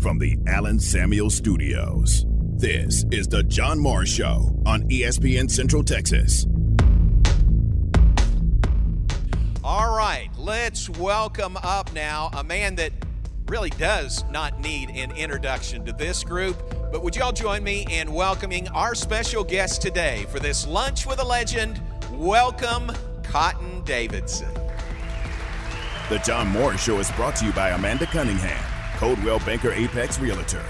from the Alan Samuel Studios. This is the John Morris Show on ESPN Central Texas. All right, let's welcome up now a man that really does not need an introduction to this group. But would y'all join me in welcoming our special guest today for this Lunch with a Legend? Welcome, Cotton Davidson. The John Morris Show is brought to you by Amanda Cunningham, Coldwell Banker Apex Realtor,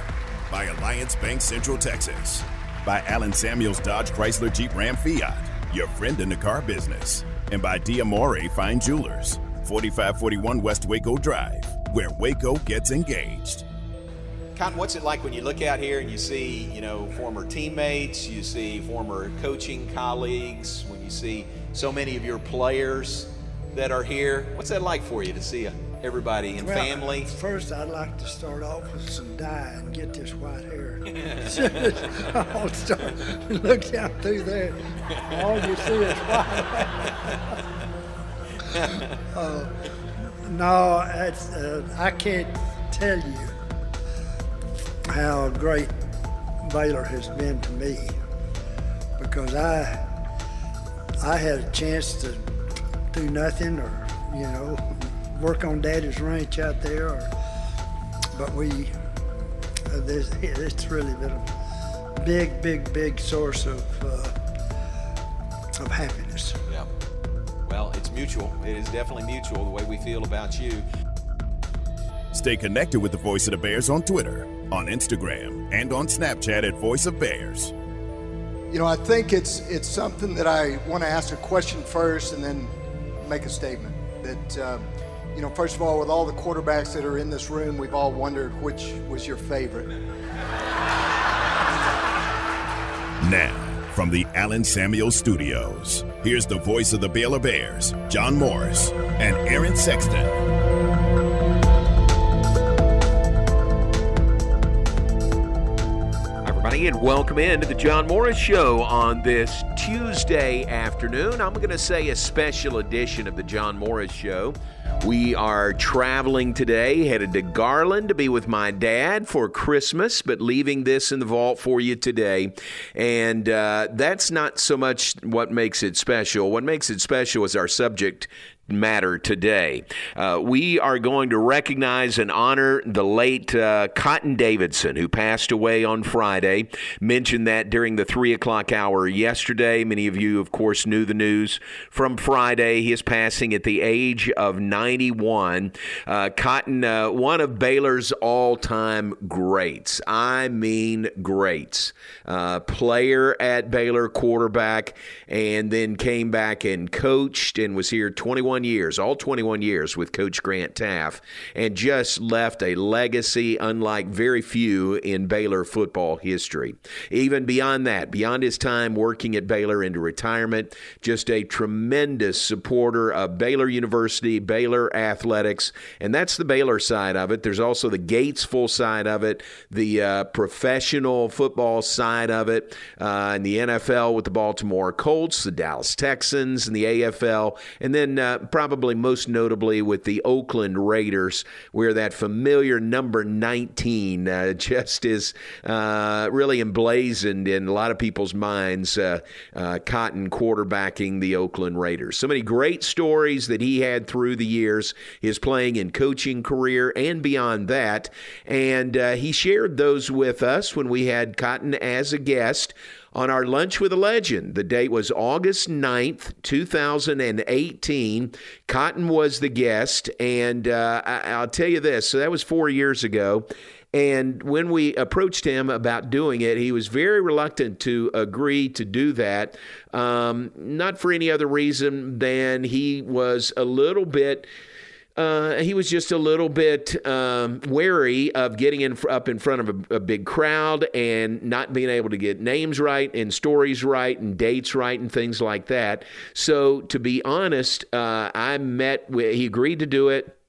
by Alliance Bank Central Texas, by Alan Samuels Dodge Chrysler Jeep Ram Fiat, your friend in the car business, and by Diamore Fine Jewelers, 4541 West Waco Drive, where Waco gets engaged. Cotton, what's it like when you look out here and you see, you know, former teammates, you see former coaching colleagues, when you see so many of your players that are here? What's that like for you to see everybody and Well, family? First, I'd like to start off with some dye and get this white hair. I'll start. Look down through there. All you see is white. uh, no, it's, uh, I can't tell you how great Baylor has been to me because I I had a chance to do nothing or you know work on Daddy's ranch out there, or, but we uh, this, it's really been a big, big, big source of uh, of happiness. Yeah. Well, it's mutual. It is definitely mutual the way we feel about you. Stay connected with the Voice of the Bears on Twitter, on Instagram, and on Snapchat at Voice of Bears. You know, I think it's it's something that I want to ask a question first and then make a statement. That um, you know, first of all, with all the quarterbacks that are in this room, we've all wondered which was your favorite. Now, from the Alan Samuel Studios, here's the voice of the Baylor Bears, John Morris and Aaron Sexton. Hi, everybody, and welcome in to the John Morris Show on this Tuesday afternoon. I'm going to say a special edition of the John Morris Show. We are traveling today, headed to Garland to be with my dad for Christmas, but leaving this in the vault for you today. And uh, that's not so much what makes it special. What makes it special is our subject matter today. Uh, we are going to recognize and honor the late uh, Cotton Davidson, who passed away on Friday. Mentioned that during the three o'clock hour yesterday. Many of you, of course, knew the news from Friday. His passing at the age of 91. Uh, Cotton, uh, one of Baylor's all time greats. I mean, greats. Uh, player at Baylor, quarterback, and then came back and coached and was here 21 years, all 21 years with Coach Grant Teaff, and just left a legacy unlike very few in Baylor football history. Even beyond that, beyond his time working at Baylor into retirement, just a tremendous supporter of Baylor University, Baylor athletics, and that's the Baylor side of it. There's also the Gatesville side of it, the uh, professional football side of it, uh, and the NFL with the Baltimore Colts, the Dallas Texans, and the AFL, and then uh, probably most notably with the Oakland Raiders, where that familiar number 19 uh, just is uh, really emblazoned in a lot of people's minds. Uh, uh, Cotton quarterbacking the Oakland Raiders. So many great stories that he had through the years, his playing and coaching career, and beyond that. And uh, he shared those with us when we had Cotton as a guest on our Lunch with a Legend. The date was August 9th, 2018. Cotton was the guest, and uh, I- will tell you this so that was four years ago. And when we approached him about doing it, he was very reluctant to agree to do that. Um, not for any other reason than he was a little bit. Uh, he was just a little bit um, wary of getting in, up in front of a, a, big crowd and not being able to get names right and stories right and dates right and things like that. So, to be honest, uh, I met with, he agreed to do it.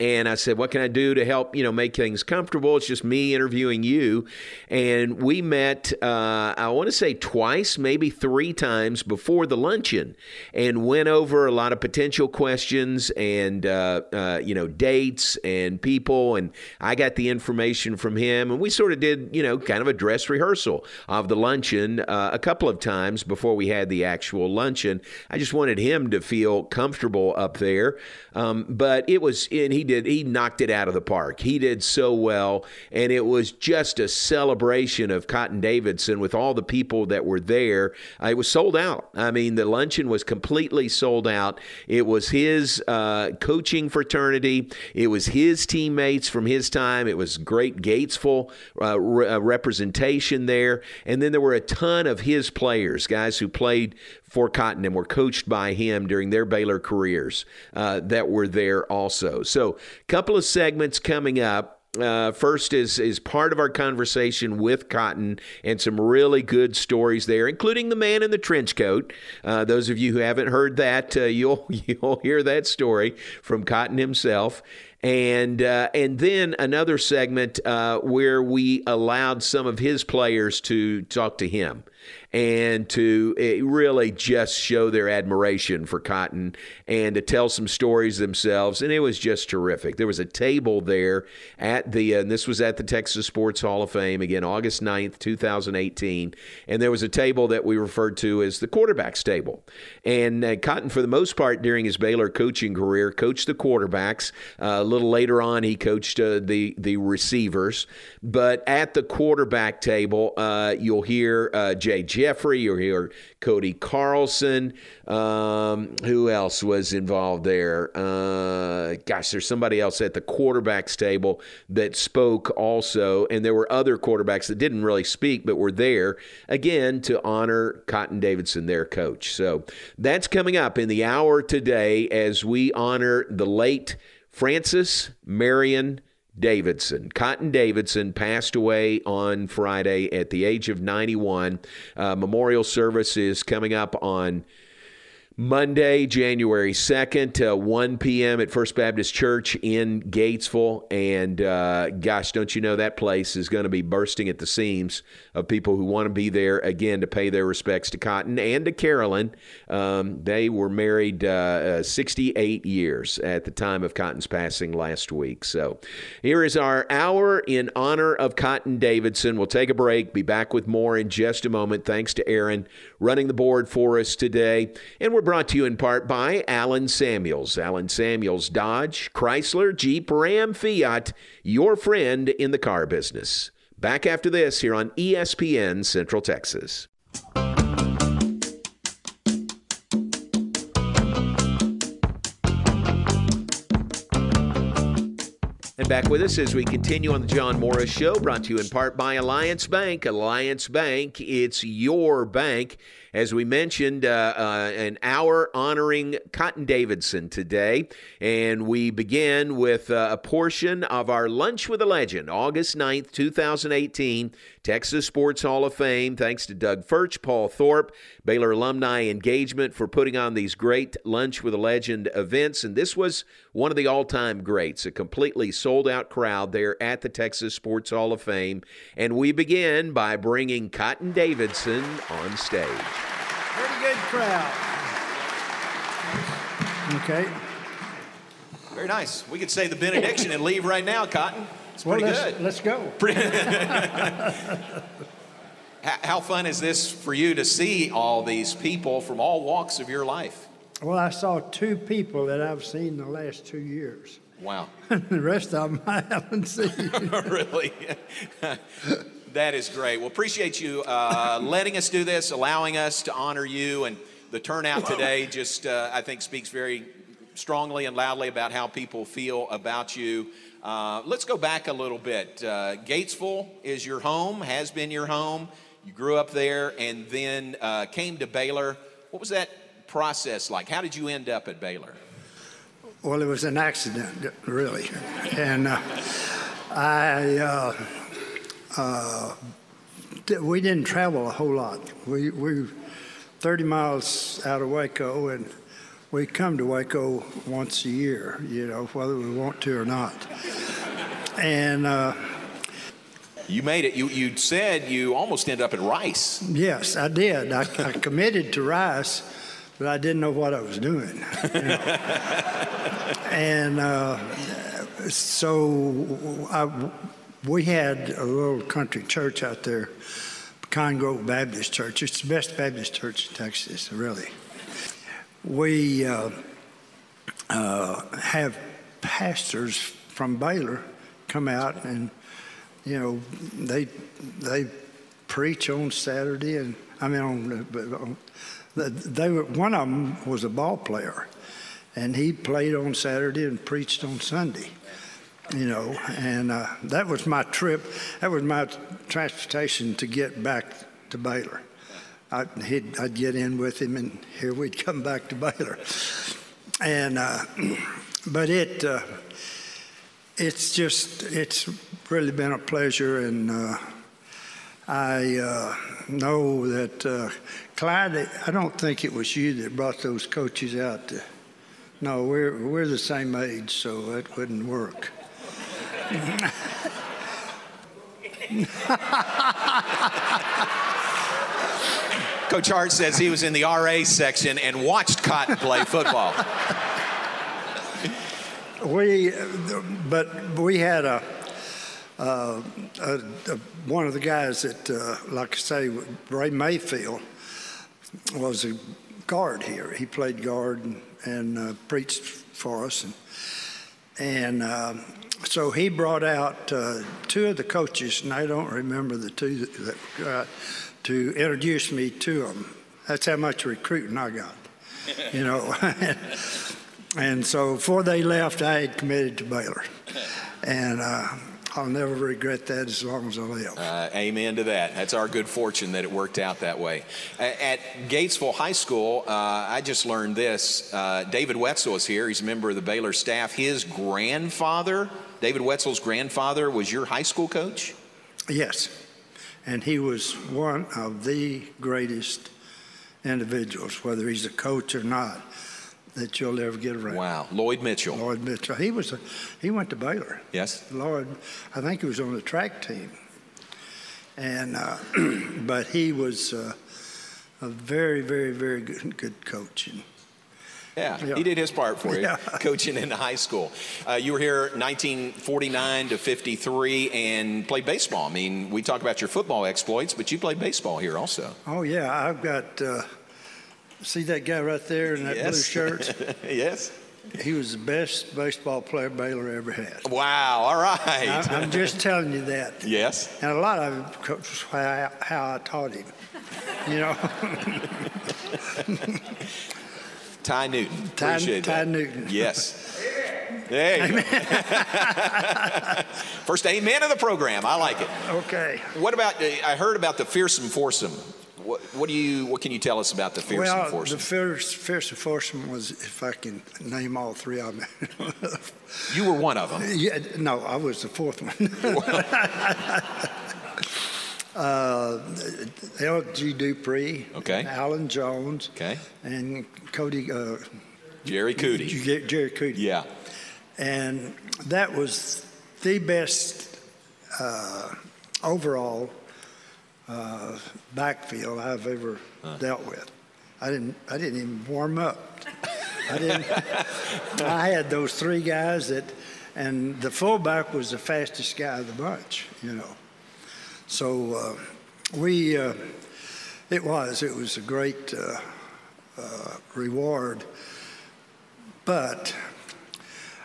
And I said, "What can I do to help you know make things comfortable?" It's just me interviewing you, and we met. Uh, I want to say twice, maybe three times before the luncheon, and went over a lot of potential questions and uh, uh, you know dates and people, and I got the information from him, and we sort of did you know kind of a dress rehearsal of the luncheon uh, a couple of times before we had the actual luncheon. I just wanted him to feel comfortable up there, um, but it was and he did he knocked it out of the park. He did so well, and it was just a celebration of Cotton Davidson with all the people that were there. Uh, it was sold out. I mean, the luncheon was completely sold out. It was his uh, coaching fraternity. It was his teammates from his time. It was great Gatesville uh, re- uh, representation there, and then there were a ton of his players, guys who played for Cotton and were coached by him during their Baylor careers uh, that were there also. So, a couple of segments coming up. Uh, first is is part of our conversation with Cotton and some really good stories there, including the man in the trench coat. Uh, those of you who haven't heard that, uh, you'll you'll hear that story from Cotton himself and uh, and then another segment uh, where we allowed some of his players to talk to him and to eh, really just show their admiration for Cotton and to tell some stories themselves. And it was just terrific. There was a table there at the, uh, and this was at the Texas Sports Hall of Fame, again, August 9th, 2018. And there was a table that we referred to as the quarterback's table. And uh, Cotton, for the most part, during his Baylor coaching career, coached the quarterbacks. Uh, a little later on, he coached uh, the, the receivers. But at the quarterback table, uh, you'll hear Jay Jeffrey, you'll hear Cody Carlson. Um, who else was involved there? Uh, gosh, there's somebody else at the quarterbacks table that spoke also, and there were other quarterbacks that didn't really speak but were there again to honor Cotton Davidson, their coach. So that's coming up in the hour today as we honor the late Francis Marion. Davidson. Cotton Davidson passed away on Friday at the age of 91. Uh, memorial service is coming up on Monday, January 2nd, uh, 1 p.m. at First Baptist Church in Gatesville. And uh, gosh, don't you know that place is going to be bursting at the seams of people who want to be there again to pay their respects to Cotton and to Carolyn. Um, they were married uh, uh 68 years at the time of Cotton's passing last week. So here is our hour in honor of Cotton Davidson. We'll take a break, be back with more in just a moment. Thanks to Aaron running the board for us today. And we're brought to you in part by Alan Samuels. Alan Samuels Dodge, Chrysler, Jeep, Ram, Fiat, your friend in the car business. Back after this here on ESPN Central Texas. And back with us as we continue on the John Morris Show, brought to you in part by Alliance Bank. Alliance Bank, it's your bank. As we mentioned, uh, uh, an hour honoring Cotton Davidson today. And we begin with uh, a portion of our Lunch with a Legend, August 9th, 2018, Texas Sports Hall of Fame. Thanks to Doug Furch, Paul Thorpe, Baylor Alumni Engagement for putting on these great Lunch with a Legend events. And this was one of the all time greats, a completely sold out crowd there at the Texas Sports Hall of Fame. And we begin by bringing Cotton Davidson on stage. Pretty good crowd. Okay. Very nice. We could say the benediction and leave right now, Cotton. It's Well, pretty let's, good. let's go. How, how fun is this for you to see all these people from all walks of your life? Well, I saw two people that I've seen the last two years. Wow. the rest of them I haven't seen. really? That is great. Well, appreciate you uh, letting us do this, allowing us to honor you, and the turnout today just, uh, I think, speaks very strongly and loudly about how people feel about you. Uh, let's go back a little bit. Uh, Gatesville is your home, has been your home. You grew up there and then uh, came to Baylor. What was that process like? How did you end up at Baylor? Well, it was an accident, really. And uh, I, uh, we didn't travel a whole lot. We, we 30 miles out of Waco, and we come to Waco once a year, you know, whether we want to or not. And uh, you made it. You you said you almost ended up at Rice. Yes, I did. I, I committed to Rice, but I didn't know what I was doing. You know? and uh, so I, we had a little country church out there, Grove Baptist Church. It's the best Baptist church in Texas, really. We uh, uh, have pastors from Baylor come out and you know, they they preach on Saturday, and I mean, on, on they were, one of them was a ball player, and he played on Saturday and preached on Sunday. You know, and uh, that was my trip. That was my transportation to get back to Baylor. I'd, I'd get in with him, and here we'd come back to Baylor. And uh, but it. Uh, it's just it's really been a pleasure, and uh, I uh, know that uh, Clyde. I don't think it was you that brought those coaches out. To, no, we're we're the same age, so that wouldn't work. Coach Hart says he was in the RA section and watched Cotton play football. we, but we had a, uh, a, a, one of the guys that, uh, like I say, Ray Mayfield was a guard here. He played guard and, and uh, preached for us, and, and um, so he brought out uh, two of the coaches, and I don't remember the two that, uh, to introduce me to them. That's how much recruiting I got, you know. And so before they left, I had committed to Baylor. And uh, I'll never regret that as long as I live. Uh, amen to that. That's our good fortune that it worked out that way. At Gatesville High School, uh, I just learned this. Uh, David Wetzel is here. He's a member of the Baylor staff. His grandfather, David Wetzel's grandfather, was your high school coach? Yes. And he was one of the greatest individuals, whether he's a coach or not that you'll ever get around. Wow, Lloyd Mitchell. Lloyd Mitchell. He was a, he went to Baylor. Yes. Lloyd, I think he was on the track team, and uh, but he was uh, a very, very, very good, good coach. And, yeah, yeah, he did his part for you, yeah. coaching in high school. Uh, you were here 1949 to 53 and played baseball. I mean, we talk about your football exploits, but you played baseball here also. Oh yeah, I've got uh, See that guy right there in that yes. blue shirt? yes. He was the best baseball player Baylor ever had. Wow, all right. I, am just telling you that. Yes. And a lot of it was how, how I taught him, you know. Ty Newton. Ty, Appreciate Ty that. Newton. Yes. There you go. First amen of the program. I like it. Okay. What about, uh, I heard about the fearsome foursome what, what, do you? What can you tell us about the fearsome well, foursome? the fierce, fearsome foursome was, if I can name all three of them. you were one of them. Yeah, no, I was the fourth one. uh, L.G. Dupre, okay, Alan Jones, okay, and Coody. Uh, Jerry Coody. Jerry Coody. Yeah, and that was the best uh, overall uh, backfield I've ever huh. dealt with. I didn't. I didn't even warm up. I didn't. I had those three guys that, and the fullback was the fastest guy of the bunch. You know, so uh, we. Uh, it was. It was a great uh, uh, reward, but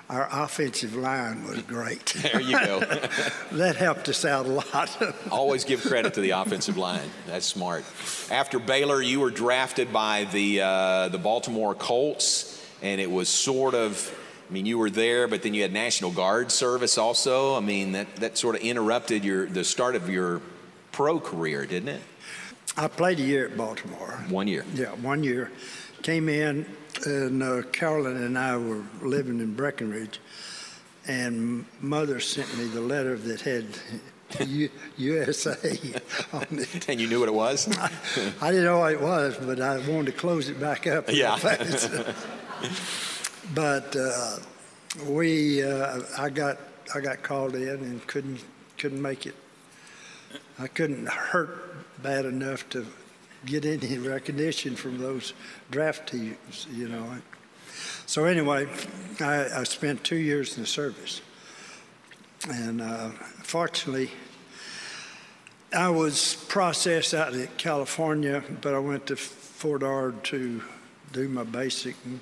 our offensive line was great. There you go. that helped us out a lot. Always give credit to the offensive line. That's smart. After Baylor, you were drafted by the uh, the Baltimore Colts, and it was sort of. I mean, you were there, but then you had National Guard service also. I mean, that, that sort of interrupted your the start of your pro career, didn't it? I played a year at Baltimore. One year. Yeah, one year. Came in, and uh, Carolyn and I were living in Breckenridge, and Mother sent me the letter that had U- USA on it. And you knew what it was? I, I, didn't know what it was, but I wanted to close it back up. Yeah. but uh, we, uh, I got, I got called in and couldn't, couldn't make it. I couldn't hurt bad enough to get any recognition from those draft teams, you know. So anyway, I, I spent two years in the service, and uh, fortunately, I was processed out of California, but I went to Fort Ord to do my basic, and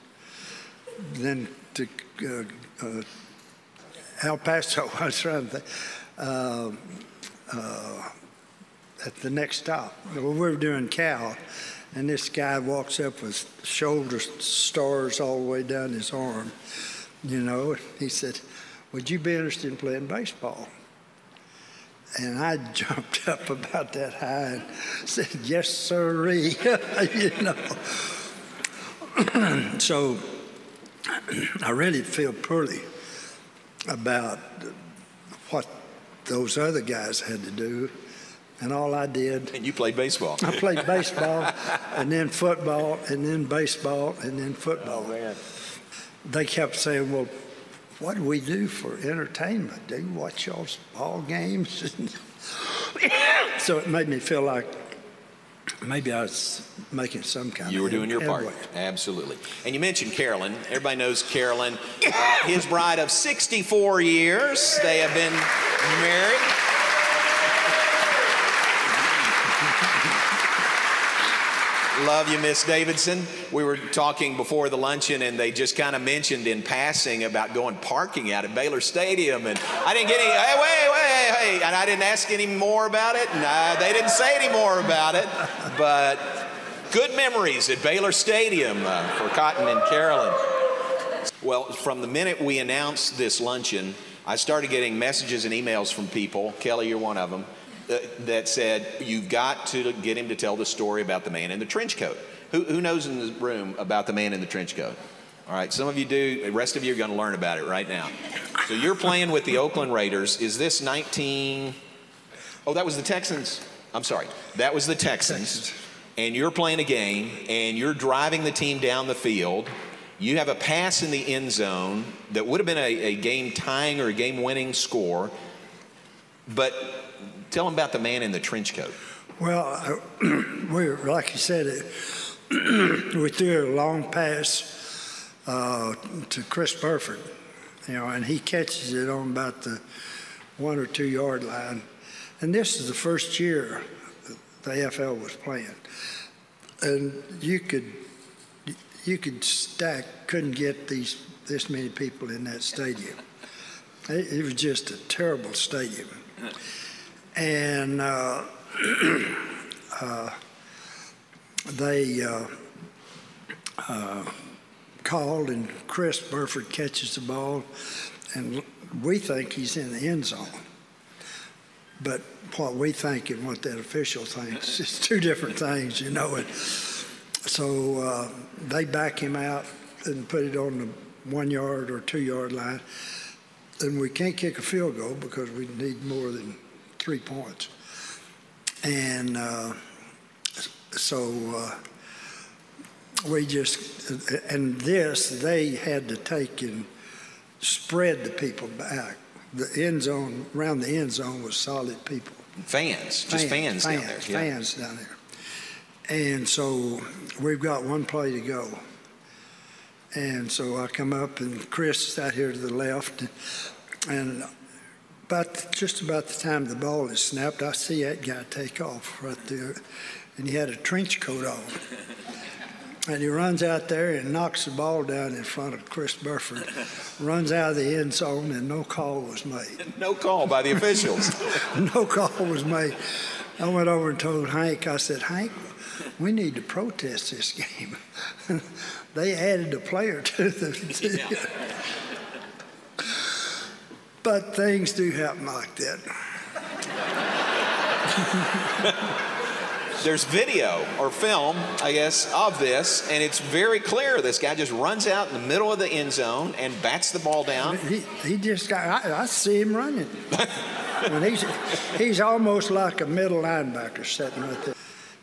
then to uh, uh, El Paso. I was trying to think. Uh, uh, at the next stop, Well, we were doing Cal, and this guy walks up with shoulder stars all the way down his arm. You know, he said, "Would you be interested in playing baseball?" And I jumped up about that high and said, Yes, sirree. you know. so I really feel poorly about what those other guys had to do. And all I did. And you played baseball. I played baseball, and then football, and then baseball, and then football. Oh, man. They kept saying, Well, what do we do for entertainment? Do you watch y'all's ball games? so it made me feel like maybe I was making some kind you were doing your part. Absolutely. And you mentioned Carolyn. Everybody knows Carolyn. Uh, his bride of 64 years. They have been married. Love you, Miss Davidson. We were talking before the luncheon, and they just kind of mentioned in passing about going parking out at Baylor Stadium, and I didn't get any. Hey, wait, wait, hey, and I didn't ask any more about it, and uh, they didn't say any more about it. But good memories at Baylor Stadium uh, for Cotton and Carolyn. Well, from the minute we announced this luncheon, I started getting messages and emails from people. Kelly, you're one of them uh, that said, You've got to get him to tell the story about the man in the trench coat. Who, who knows in the room about the man in the trench coat? All right, some of you do. The rest of you are going to learn about it right now. So you're playing with the Oakland Raiders. Is this 19? Oh, that was the Texans. I'm sorry. That was the Texans. And you're playing a game and you're driving the team down the field. You have a pass in the end zone that would have been a, a game tying or a game winning score. But tell them about the man in the trench coat. Well, I, we like you said, it, we threw a long pass uh, to Chris Burford, you know, and he catches it on about the one or two yard line. And this is the first year the AFL was playing, and you could you could stack couldn't get these this many people in that stadium. It, it was just a terrible stadium, and. Uh, uh, they uh, uh, called, and Chris Burford catches the ball, and we think he's in the end zone. But what we think and what that official thinks is two different things, you know. And so uh, they back him out and put it on the one yard or two yard line. And we can't kick a field goal because we need more than three points. And uh, so uh, we just, and this, they had to take and spread the people back. The end zone, around the end zone was solid people. Fans, just fans, down there. yeah. Fans down there. And so we've got one play to go. And so I come up, and Chris is out here to the left, and about just about the time the ball is snapped, I see that guy take off right there, and he had a trench coat on. And he runs out there and knocks the ball down in front of Chris Burford, runs out of the end zone, and no call was made. No call by the officials. no call was made. I went over and told Hank, I said, Hank, we need to protest this game. they added a player to the. but things do happen like that. There's video or film, I guess, of this, and it's very clear. This guy just runs out in the middle of the end zone and bats the ball down. He, he just got, I, I see him running. and he's, he's almost like a middle linebacker sitting right there.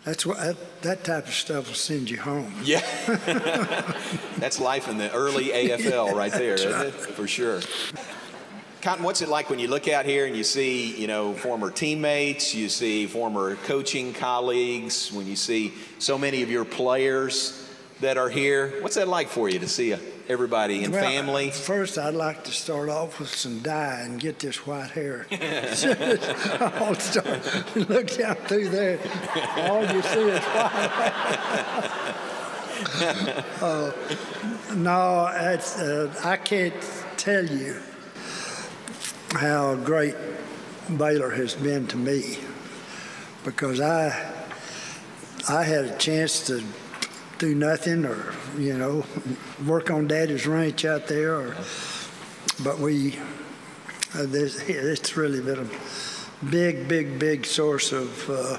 That's what that, that type of stuff will send you home. Yeah, that's life in the early AFL right there, isn't it? For sure. Cotton, what's it like when you look out here and you see, you know, former teammates, you see former coaching colleagues, when you see so many of your players that are here? What's that like for you to see everybody and well, family? First, I'd like to start off with some dye and get this white hair. I'll start. Look down through there. All you see is white. uh, no, uh, I can't tell you how great Baylor has been to me because I I had a chance to do nothing or you know work on Daddy's ranch out there, or, but we uh, this, it's really been a big, big, big source of uh,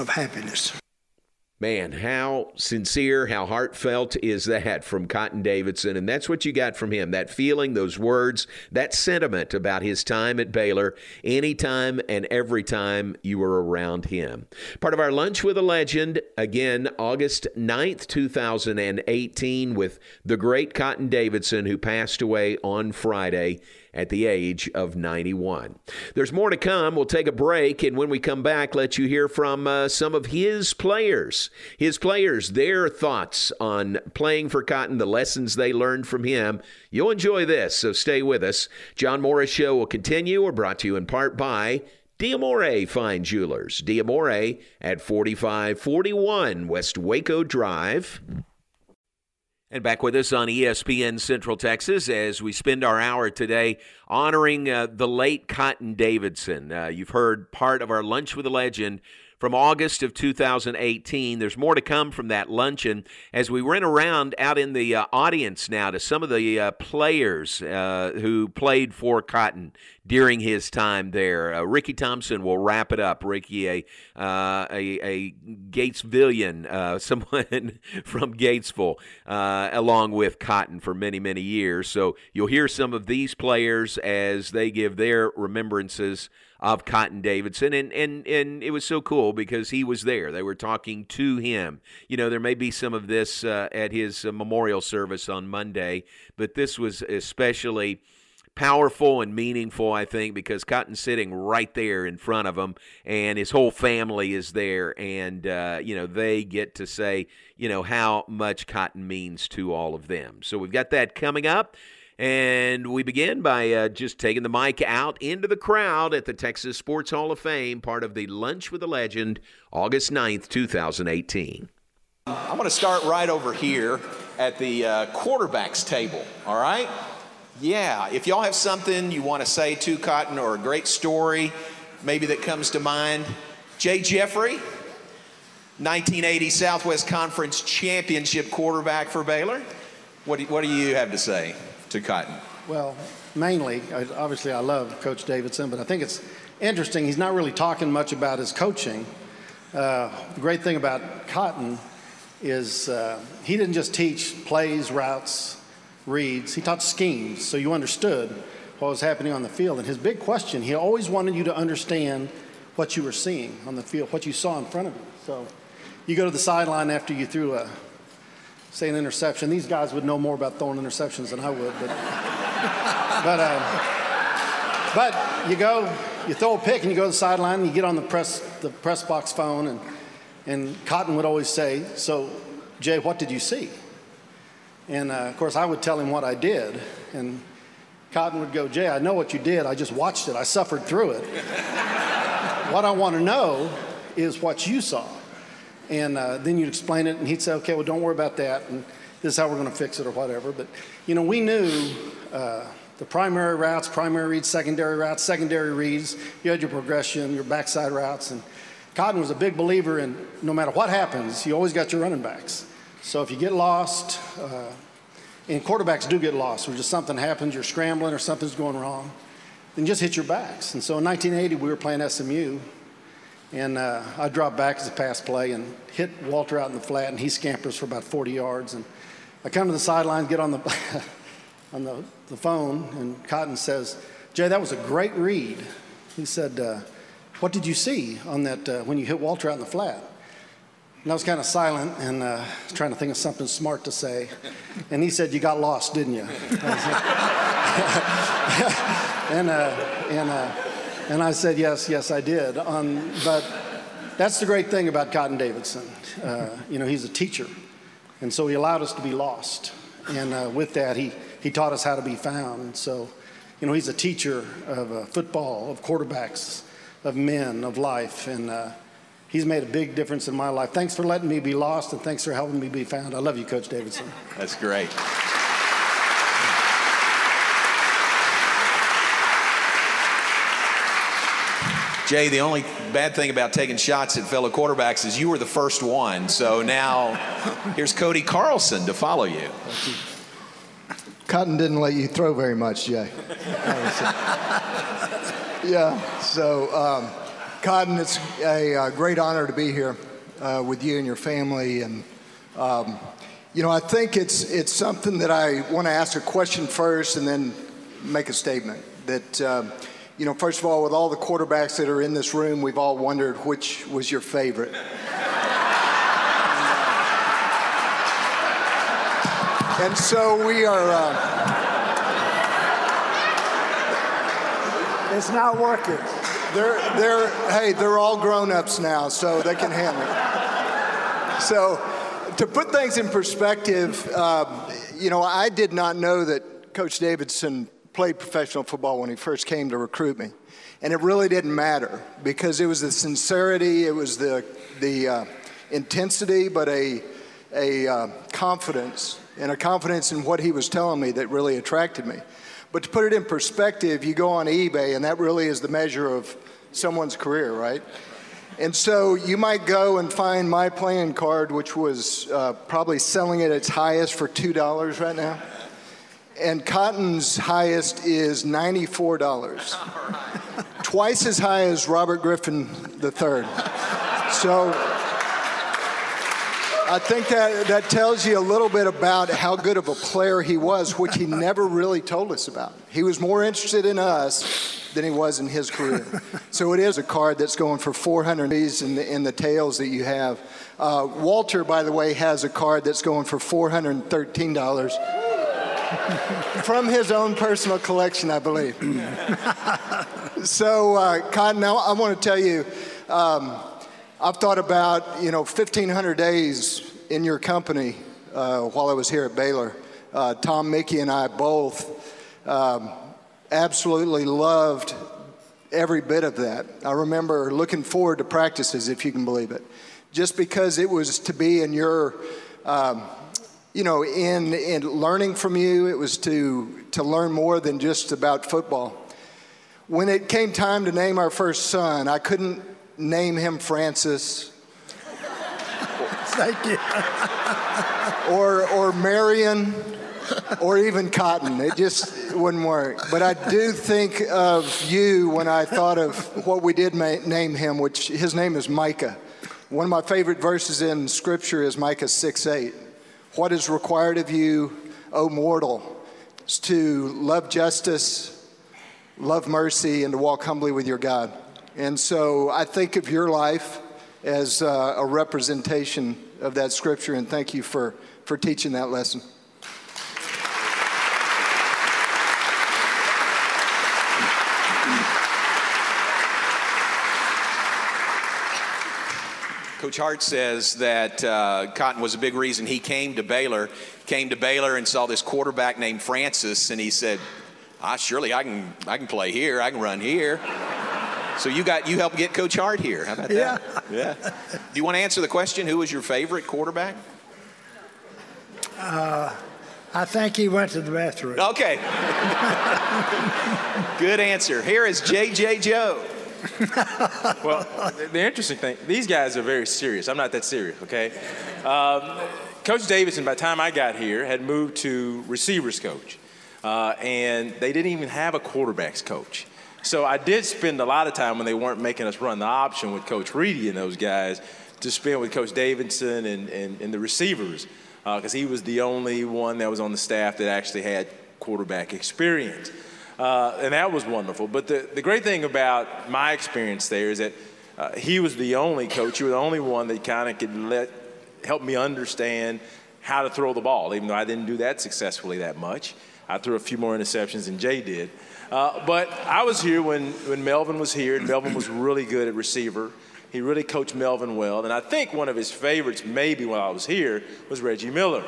of happiness. Man, how sincere, how heartfelt is that from Cotton Davidson? And that's what you got from him that feeling, those words, that sentiment about his time at Baylor, anytime and every time you were around him. Part of our Lunch with a Legend, again, August 9th, 2018, with the great Cotton Davidson, who passed away on Friday at the age of 91. There's more to come. We'll take a break, and when we come back, let you hear from uh, some of his players. His players, their thoughts on playing for Cotton, the lessons they learned from him. You'll enjoy this, so stay with us. John Morris Show will continue. We're brought to you in part by Diamore Fine Jewelers. Diamore at 4541 West Waco Drive. And back with us on ESPN Central Texas as we spend our hour today honoring uh, the late Cotton Davidson. Uh, you've heard part of our Lunch with a Legend from August of 2018. There's more to come from that luncheon as we went around out in the uh, audience now to some of the uh, players uh, who played for Cotton during his time there. Uh, Ricky Thompson will wrap it up. Ricky, a uh, a, a Gatesvillian, uh, someone from Gatesville, along with Cotton for many many years. So you'll hear some of these players as they give their remembrances of Cotton Davidson. And, and, and it was so cool because he was there. They were talking to him. You know, there may be some of this uh, at his uh, memorial service on Monday, but this was especially powerful and meaningful, I think, because Cotton's sitting right there in front of him, and his whole family is there, and uh, you know they get to say, you know, how much Cotton means to all of them. So we've got that coming up. And we begin by uh, just taking the mic out into the crowd at the Texas Sports Hall of Fame, part of the Lunch with a Legend, August 9th, 2018. I'm going to start right over here at the uh, quarterbacks table, all right? Yeah, if y'all have something you want to say to Cotton or a great story maybe that comes to mind, Jay Jeffrey, 1980 Southwest Conference Championship quarterback for Baylor. What do, what do you have to say? To Cotton? Well, mainly, obviously, I love Coach Davidson, but I think it's interesting. He's not really talking much about his coaching. Uh, the great thing about Cotton is uh, he didn't just teach plays, routes, reads, he taught schemes, so you understood what was happening on the field. And his big question, he always wanted you to understand what you were seeing on the field, what you saw in front of you. So you go to the sideline after you threw a say an interception. These guys would know more about throwing interceptions than I would, but but uh, but you go, you throw a pick and you go to the sideline and you get on the press the press box phone and and Cotton would always say, "So, Jay, what did you see?" And uh, of course, I would tell him what I did, and Cotton would go, "Jay, I know what you did. I just watched it. I suffered through it. what I want to know is what you saw." And uh, then you'd explain it, and he'd say, okay, well, don't worry about that, and this is how we're going to fix it or whatever. But, you know, we knew uh, the primary routes, primary reads, secondary routes, secondary reads. You had your progression, your backside routes. And Cotton was a big believer in no matter what happens, you always got your running backs. So if you get lost, uh, and quarterbacks do get lost, or just something happens, you're scrambling or something's going wrong, then just hit your backs. And so in 1980, we were playing SMU, and uh, I dropped back as a pass play and hit Walter out in the flat, and he scampers for about 40 yards. And I come to the sideline, get on the on the, the phone, and Cotton says, "Jay, that was a great read." He said, uh, what did you see on that uh, when you hit Walter out in the flat? And I was kind of silent and uh, trying to think of something smart to say. And he said, You got lost, didn't you? and, uh, and, uh, and I said, Yes, yes, I did. Um, but that's the great thing about Cotton Davidson. Uh, you know, he's a teacher. And so he allowed us to be lost. And uh, with that, he, he taught us how to be found. So, you know, he's a teacher of uh, football, of quarterbacks, of men, of life. And uh, he's made a big difference in my life. Thanks for letting me be lost, and thanks for helping me be found. I love you, Coach Davidson. That's great. Jay, the only bad thing about taking shots at fellow quarterbacks is you were the first one. So now here's Cody Carlson to follow you. Cotton didn't let you throw very much, Jay. yeah, so um, Cotton, it's a, a, uh, great honor to be here uh, with you and your family. And, um, you know, I think it's, it's something that I want to ask a question first and then make a statement. That, um, you know, first of all, with all the quarterbacks that are in this room, we've all wondered which was your favorite. and so we are. Uh, it's not working. They're, they're, hey, they're all grown ups now, so they can handle it. So, to put things in perspective, uh, you know, I did not know that Coach Davidson played professional football when he first came to recruit me. And it really didn't matter because it was the sincerity, it was the, the uh, intensity, but a, a uh, confidence and a confidence in what he was telling me that really attracted me. But to put it in perspective, you go on eBay, and that really is the measure of someone's career, right? And so you might go and find my playing card, which was uh, probably selling at its highest for $2 right now and cotton's highest is $94. Twice as high as Robert Griffin III. So I think that, that tells you a little bit about how good of a player he was, which he never really told us about. He was more interested in us than he was in his career. so it is a card that's going for 400 in the, in the tails that you have. Uh, Walter, by the way, has a card that's going for $413 from his own personal collection, I believe. so, uh, Cotton, now I want to tell you, um, I've thought about, you know, 1,500 days in your company uh, while I was here at Baylor. Uh, Tom Muecke and I both um, absolutely loved every bit of that. I remember looking forward to practices, if you can believe it, just because it was to be in your um, you know, in, in learning from you, it was to, to learn more than just about football. When it came time to name our first son, I couldn't name him Francis. Thank you. or, or Marion, or even Cotton. It just wouldn't work. But I do think of you when I thought of what we did ma- name him, which his name is Micah. One of my favorite verses in Scripture is Micah 6 8. What is required of you, O mortal, is to love justice, love mercy, and to walk humbly with your God. And so I think of your life as uh, a representation of that scripture, and thank you for, for teaching that lesson. Coach Hart says that uh, Cotton was a big reason he came to Baylor. Came to Baylor and saw this quarterback named Francis, and he said, "Ah, surely I can I can play here. I can run here." So you got you helped get Coach Hart here. How about that? Yeah. yeah. Do you want to answer the question? Who was your favorite quarterback? Uh, I think he went to the bathroom. Okay. Good answer. Here is JJ Joe. Well, the interesting thing, these guys are very serious. I'm not that serious, okay? Um, coach Davidson, by the time I got here, had moved to receivers coach. Uh, and they didn't even have a quarterbacks coach. So I did spend a lot of time when they weren't making us run the option with Coach Reedy and those guys to spend with Coach Davidson and, and, and the receivers because uh, he was the only one that was on the staff that actually had quarterback experience. Uh, and that was wonderful. But the, the great thing about my experience there is that uh, he was the only coach, he was the only one that kind of could let help me understand how to throw the ball, even though I didn't do that successfully that much. I threw a few more interceptions than Jay did. Uh, but I was here when, when Melvin was here, and Melvin was really good at receiver. He really coached Melvin well. And I think one of his favorites, maybe while I was here, was Reggie Miller.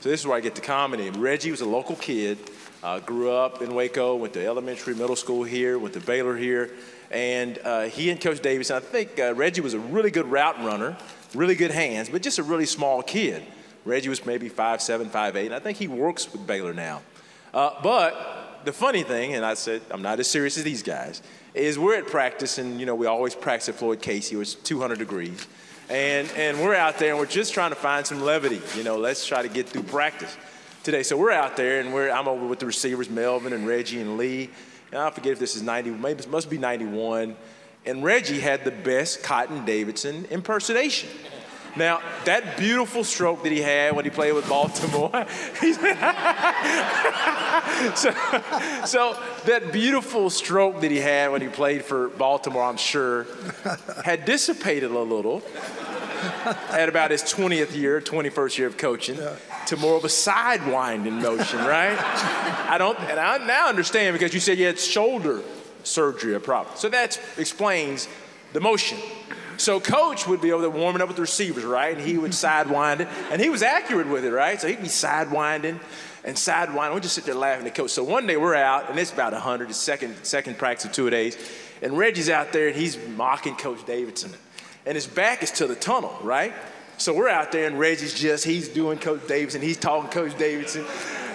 So this is where I get the comedy. Reggie was a local kid, uh, grew up in Waco, went to elementary, middle school here, went to Baylor here. And uh, he and Coach Davis, I think uh, Reggie was a really good route runner, really good hands, but just a really small kid. Reggie was maybe five seven, five eight, and I think he works with Baylor now. Uh, but the funny thing, and I said I'm not as serious as these guys, is we're at practice, and you know we always practice at Floyd Casey. It was 200 degrees, and and we're out there, and we're just trying to find some levity. You know, let's try to get through practice today. So we're out there, and we're I'm over with the receivers, Melvin and Reggie and Lee. And I forget if this is 90, maybe it must be 91. And Reggie had the best Cotton Davidson impersonation. Now, that beautiful stroke that he had when he played with Baltimore, so, so that beautiful stroke that he had when he played for Baltimore, I'm sure, had dissipated a little at about his 20th year, 21st year of coaching, yeah. to more of a sidewinding motion, right? I don't, and I now understand because you said you had shoulder surgery, a problem. So that explains the motion. So coach would be over there warming up with the receivers, right? And he would sidewind it, and he was accurate with it, right? So he'd be sidewinding and sidewinding. We just sit there laughing at the coach. So one day we're out, and it's about 100, the second, second practice of two days, and Reggie's out there, and he's mocking Coach Davidson. And his back is to the tunnel, right? So we're out there, and Reggie's just, he's doing Coach Davidson, he's talking Coach Davidson.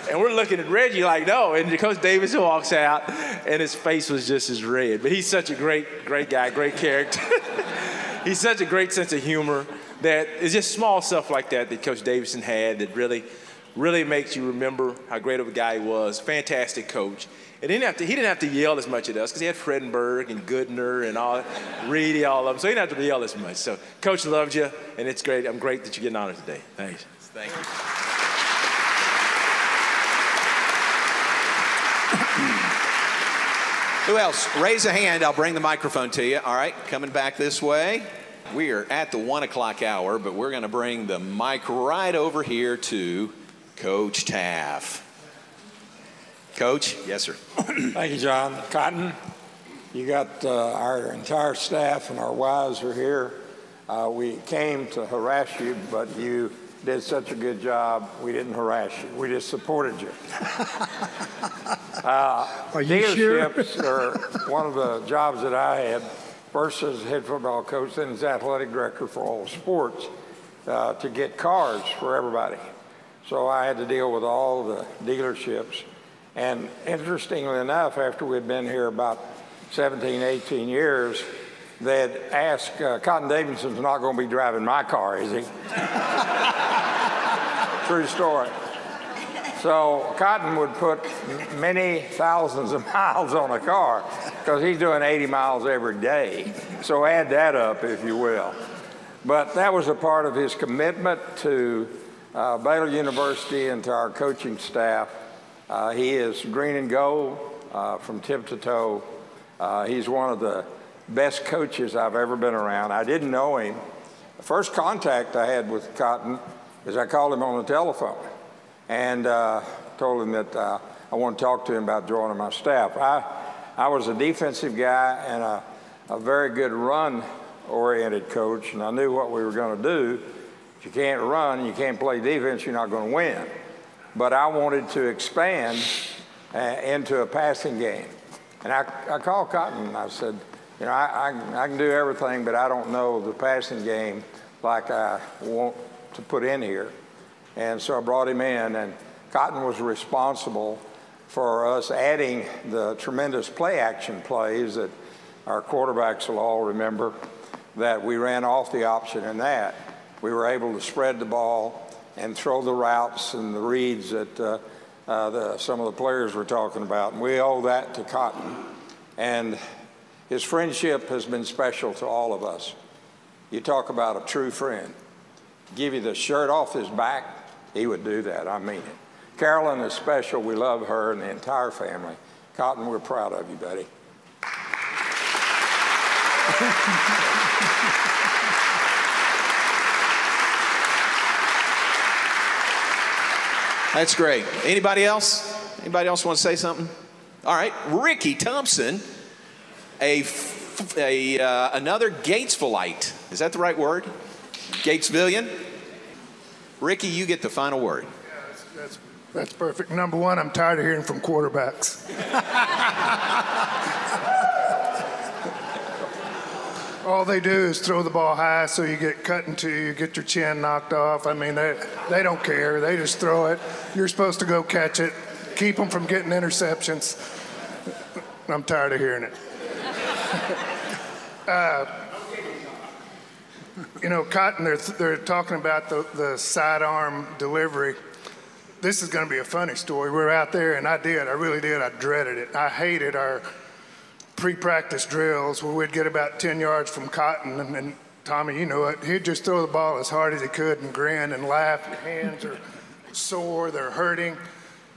And we're looking at Reggie like, no. And Coach Davidson walks out, and his face was just as red. But he's such a great, great guy, great character. he's such a great sense of humor that it's just small stuff like that that Coach Davidson had that really, really makes you remember how great of a guy he was. Fantastic coach. And he didn't have to, he didn't have to yell as much at us because he had Fredenburg and Goodner and all, Reedy, all of them. So he didn't have to yell as much. So Coach loved you, and it's great. I'm great that you're getting honored today. Thanks. Thank you. Who else? Raise a hand. I'll bring the microphone to you. All right, coming back this way. We are at the one o'clock hour, but we're going to bring the mic right over here to Coach Teaff. Coach, yes, sir. Thank you, John. Cotton, you got uh, our entire staff and our wives are here. Uh, we came to harass you, but you did such a good job, we didn't harass you. We just supported you. uh, Are you dealerships sure? are one of the jobs that I had. First as head football coach, then as athletic director for all sports, uh, to get cars for everybody. So I had to deal with all the dealerships. And interestingly enough, after we'd been here about 17, 18 years, they'd ask, uh, Cotton Davidson's not going to be driving my car, is he? True story. So Cotton would put many thousands of miles on a car because he's doing 80 miles every day. So add that up, if you will. But that was a part of his commitment to uh, Baylor University and to our coaching staff. Uh, he is green and gold uh, from tip to toe. Uh, he's one of the best coaches I've ever been around. I didn't know him. The first contact I had with Cotton is I called him on the telephone and uh, told him that uh, I want to talk to him about joining my staff. I, I was a defensive guy and a, a very good run oriented coach, and I knew what we were going to do. You can't run, you can't play defense, you're not going to win. But I wanted to expand uh, into a passing game. And I, I called Cotton and I said, you know, I, I, I, can do everything, but I don't know the passing game like I want to put in here. And so I brought him in, and Cotton was responsible for us adding the tremendous play action plays that our quarterbacks will all remember that we ran off the option in that. We were able to spread the ball and throw the routes and the reads that uh, uh, the, some of the players were talking about. And we owe that to Cotton. And his friendship has been special to all of us. You talk about a true friend. Give you the shirt off his back, he would do that. I mean it. Carolyn is special. We love her and the entire family. Cotton, we're proud of you, buddy. That's great. Anybody else? Anybody else want to say something? All right, Ricky Thompson, a, a uh, another Gatesvilleite. Is that the right word? Gatesvillian. Ricky, you get the final word. Yeah, that's, that's, that's perfect. Number one, I'm tired of hearing from quarterbacks. all they do is throw the ball high so you get cut into, you get your chin knocked off. I mean, they, they don't care. They just throw it. You're supposed to go catch it, keep them from getting interceptions. I'm tired of hearing it. uh, you know, Cotton, they're, they're talking about the, the sidearm delivery. This is going to be a funny story. We we're out there, and I did. I really did. I dreaded it. I hated our pre-practice drills where we'd get about 10 yards from Cotton, and, and Tommy, you know it, he'd just throw the ball as hard as he could and grin and laugh. Your hands are sore, they're hurting.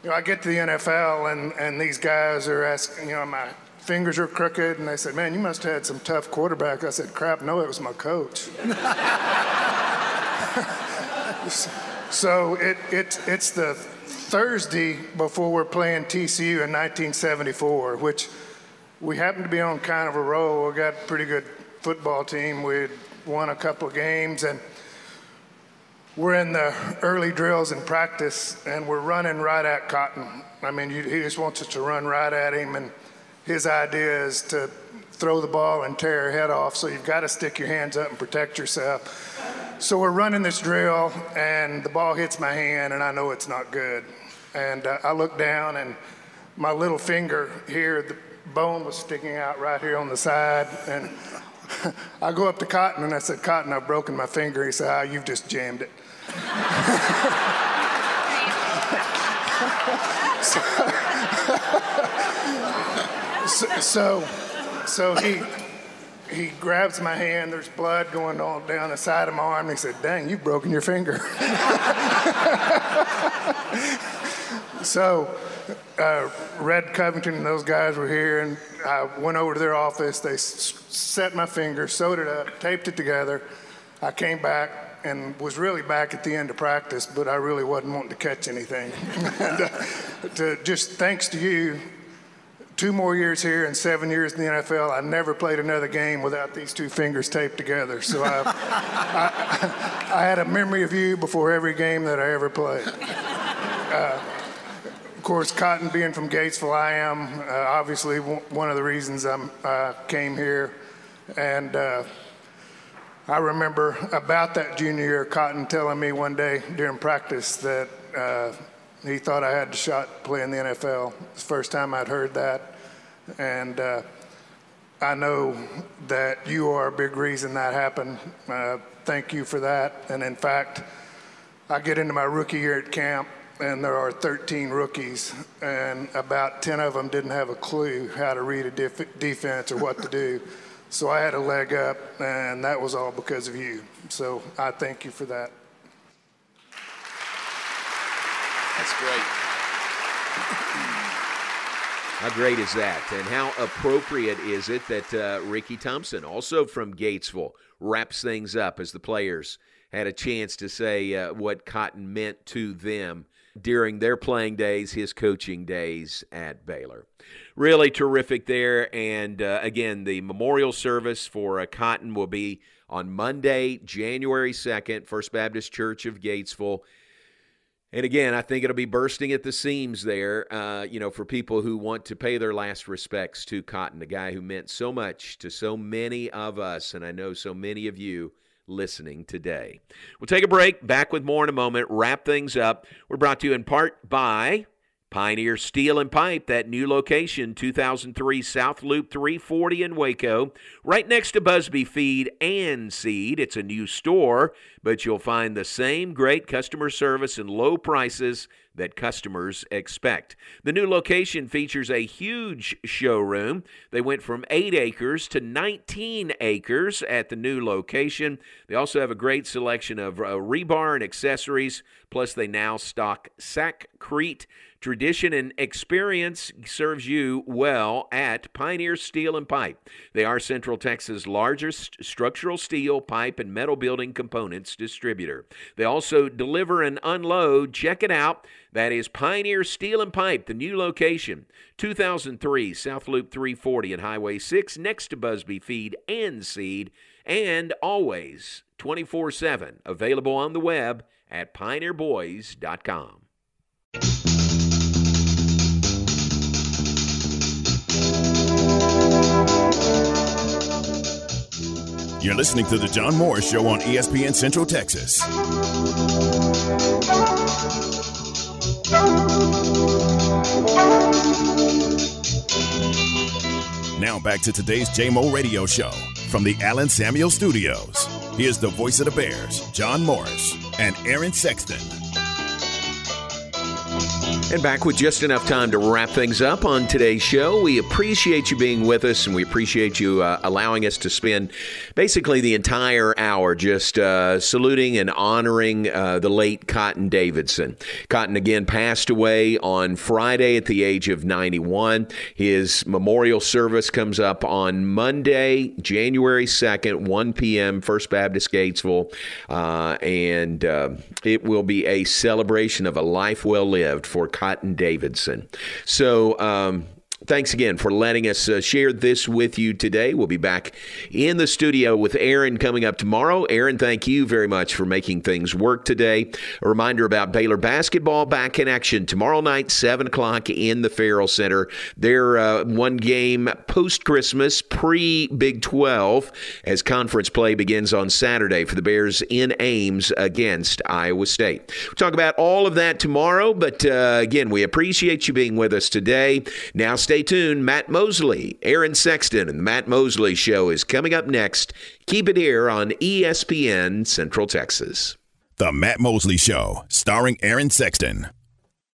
You know, I get to the NFL, and, and these guys are asking, you know, my fingers are crooked, and they said, man, you must have had some tough quarterback. I said, crap, no, it was my coach. so it, it, it's the Thursday before we're playing TCU in 1974, which – we happened to be on kind of a roll. We got a pretty good football team. We'd won a couple of games, and we're in the early drills and practice, and we're running right at Cotton. I mean, he just wants us to run right at him, and his idea is to throw the ball and tear your head off. So you've got to stick your hands up and protect yourself. So we're running this drill, and the ball hits my hand, and I know it's not good. And uh, I look down, and my little finger here, the, bone was sticking out right here on the side. And I go up to Cotton and I said, Cotton, I've broken my finger. He said, Ah, you've just jammed it. so, so, so he, he grabs my hand. There's blood going all down the side of my arm. And he said, Dang, you've broken your finger. so uh, Red Covington and those guys were here, and I went over to their office. They s- set my finger, sewed it up, taped it together. I came back and was really back at the end of practice, but I really wasn't wanting to catch anything. and, uh, to, just thanks to you, two more years here and seven years in the NFL, I never played another game without these two fingers taped together. So I, I, I had a memory of you before every game that I ever played. Uh, course, Cotton being from Gatesville, I am uh, obviously one of the reasons I uh, came here. And uh, I remember about that junior year, Cotton telling me one day during practice that uh, he thought I had the shot to play in the NFL. It's the first time I'd heard that. And uh, I know that you are a big reason that happened. Uh, thank you for that. And in fact, I get into my rookie year at camp and there are 13 rookies, and about 10 of them didn't have a clue how to read a def- defense or what to do. So I had a leg up, and that was all because of you. So I thank you for that. That's great. How great is that? And how appropriate is it that uh, Ricky Thompson, also from Gatesville, wraps things up as the players had a chance to say uh, what Cotton meant to them during their playing days, his coaching days at Baylor. Really terrific there. And uh, again, the memorial service for uh, Cotton will be on Monday, January 2nd, First Baptist Church of Gatesville. And again, I think it'll be bursting at the seams there, uh, you know, for people who want to pay their last respects to Cotton, a guy who meant so much to so many of us, and I know so many of you listening today. We'll take a break. Back with more in a moment. Wrap things up. We're brought to you in part by Pioneer Steel and Pipe, that new location, 2003 South Loop 340 in Waco, right next to Busby Feed and Seed. It's a new store, but you'll find the same great customer service and low prices that customers expect. The new location features a huge showroom. They went from 8 acres to 19 acres at the new location. They also have a great selection of uh, rebar and accessories, plus, they now stock Sakrete Tradition and experience serves you well at Pioneer Steel and Pipe. They are Central Texas' largest structural steel, pipe, and metal building components distributor. They also deliver and unload. Check it out. That is Pioneer Steel and Pipe, the new location, 2003 South Loop 340 and Highway 6, next to Busby Feed and Seed, and always 24 7 available on the web at pioneerboys.com. You're listening to The John Morris Show on ESPN Central Texas. Now back to today's JMO radio show from the Alan Samuel Studios. Here's the voice of the Bears, John Morris, and Aaron Sexton. And back with just enough time to wrap things up on today's show. We appreciate you being with us and we appreciate you uh, allowing us to spend basically the entire hour just uh, saluting and honoring uh, the late Cotton Davidson. Cotton again passed away on Friday at the age of 91. His memorial service comes up on Monday, January 2nd, 1 p.m., First Baptist Gatesville. Uh, and uh, it will be a celebration of a life well lived for Cotton Davidson. So, um, Thanks again for letting us uh, share this with you today. We'll be back in the studio with Aaron coming up tomorrow. Aaron, thank you very much for making things work today. A reminder about Baylor basketball back in action tomorrow night, 7 o'clock in the Ferrell Center. Their uh, one game post Christmas, pre Big 12, as conference play begins on Saturday for the Bears in Ames against Iowa State. We'll talk about all of that tomorrow, but uh, again, we appreciate you being with us today. Now, stay tuned. Matt Mosley, Aaron Sexton, and the Matt Mosley Show is coming up next. Keep it here on ESPN Central Texas. The Matt Mosley Show, starring Aaron Sexton.